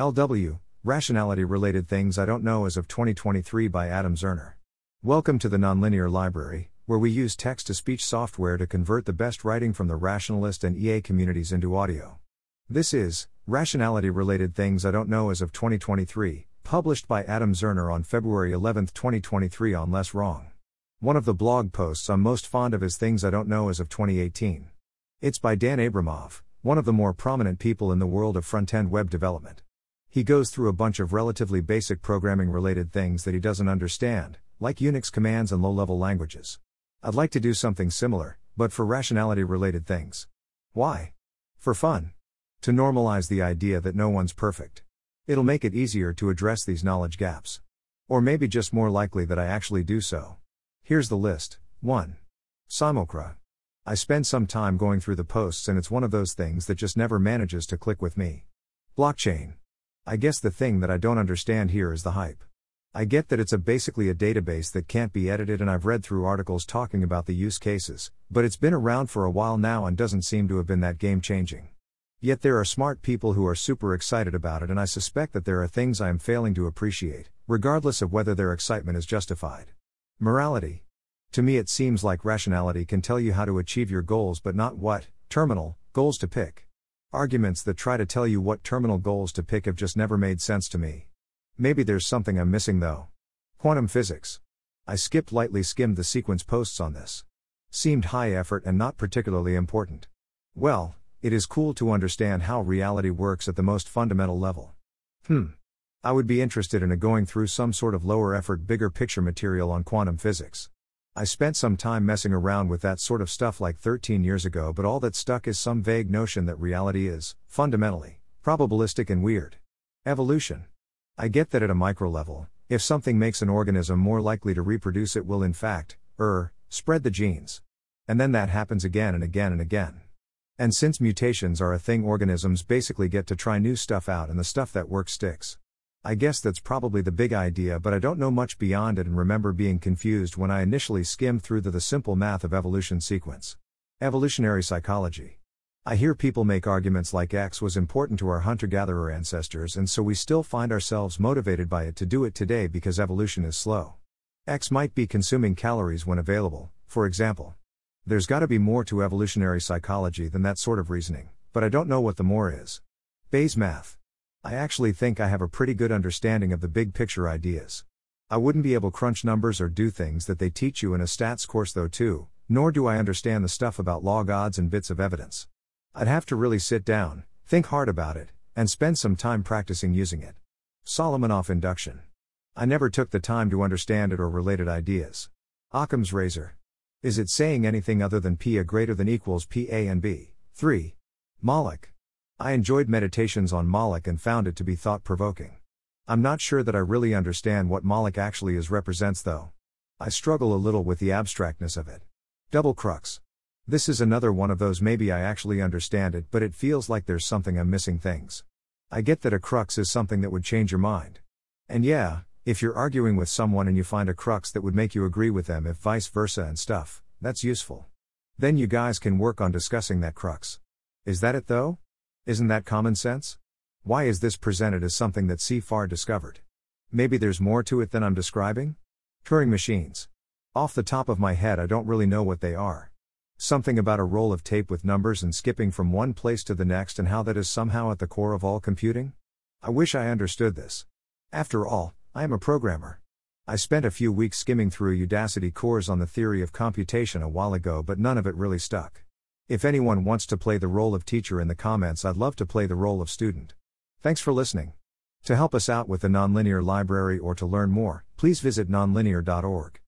LW Rationality Related Things I Don't Know as of 2023 by Adam Zerner. Welcome to the Nonlinear Library, where we use text to speech software to convert the best writing from the rationalist and EA communities into audio. This is Rationality Related Things I Don't Know as of 2023, published by Adam Zerner on February 11, 2023 on Less Wrong. One of the blog posts I'm most fond of is Things I Don't Know as of 2018. It's by Dan Abramov, one of the more prominent people in the world of front end web development. He goes through a bunch of relatively basic programming related things that he doesn't understand, like Unix commands and low level languages. I'd like to do something similar, but for rationality related things. Why? For fun. To normalize the idea that no one's perfect. It'll make it easier to address these knowledge gaps. Or maybe just more likely that I actually do so. Here's the list 1. Simulcra. I spend some time going through the posts and it's one of those things that just never manages to click with me. Blockchain. I guess the thing that I don't understand here is the hype. I get that it's a basically a database that can't be edited and I've read through articles talking about the use cases, but it's been around for a while now and doesn't seem to have been that game changing. Yet there are smart people who are super excited about it and I suspect that there are things I am failing to appreciate, regardless of whether their excitement is justified. Morality. To me it seems like rationality can tell you how to achieve your goals but not what, terminal, goals to pick. Arguments that try to tell you what terminal goals to pick have just never made sense to me. Maybe there's something I'm missing though. Quantum physics. I skipped lightly skimmed the sequence posts on this. Seemed high effort and not particularly important. Well, it is cool to understand how reality works at the most fundamental level. Hmm. I would be interested in a going through some sort of lower effort, bigger picture material on quantum physics. I spent some time messing around with that sort of stuff like 13 years ago, but all that stuck is some vague notion that reality is, fundamentally, probabilistic and weird. Evolution. I get that at a micro level, if something makes an organism more likely to reproduce, it will in fact, er, spread the genes. And then that happens again and again and again. And since mutations are a thing, organisms basically get to try new stuff out, and the stuff that works sticks. I guess that's probably the big idea, but I don't know much beyond it and remember being confused when I initially skimmed through the, the simple math of evolution sequence. Evolutionary psychology. I hear people make arguments like X was important to our hunter gatherer ancestors, and so we still find ourselves motivated by it to do it today because evolution is slow. X might be consuming calories when available, for example. There's gotta be more to evolutionary psychology than that sort of reasoning, but I don't know what the more is. Bayes math. I actually think I have a pretty good understanding of the big picture ideas. I wouldn't be able to crunch numbers or do things that they teach you in a stats course though too, nor do I understand the stuff about log odds and bits of evidence. I'd have to really sit down, think hard about it, and spend some time practicing using it. Solomonoff induction. I never took the time to understand it or related ideas. Occam's razor. Is it saying anything other than P a greater than equals P a and B? 3. Moloch. I enjoyed meditations on Moloch and found it to be thought provoking. I'm not sure that I really understand what Moloch actually is represents though. I struggle a little with the abstractness of it. Double crux. This is another one of those maybe I actually understand it, but it feels like there's something I'm missing things. I get that a crux is something that would change your mind. And yeah, if you're arguing with someone and you find a crux that would make you agree with them if vice versa and stuff, that's useful. Then you guys can work on discussing that crux. Is that it though? Isn't that common sense? Why is this presented as something that CFAR discovered? Maybe there's more to it than I'm describing? Turing machines. Off the top of my head, I don't really know what they are. Something about a roll of tape with numbers and skipping from one place to the next and how that is somehow at the core of all computing? I wish I understood this. After all, I am a programmer. I spent a few weeks skimming through Udacity course on the theory of computation a while ago, but none of it really stuck. If anyone wants to play the role of teacher in the comments, I'd love to play the role of student. Thanks for listening. To help us out with the Nonlinear Library or to learn more, please visit nonlinear.org.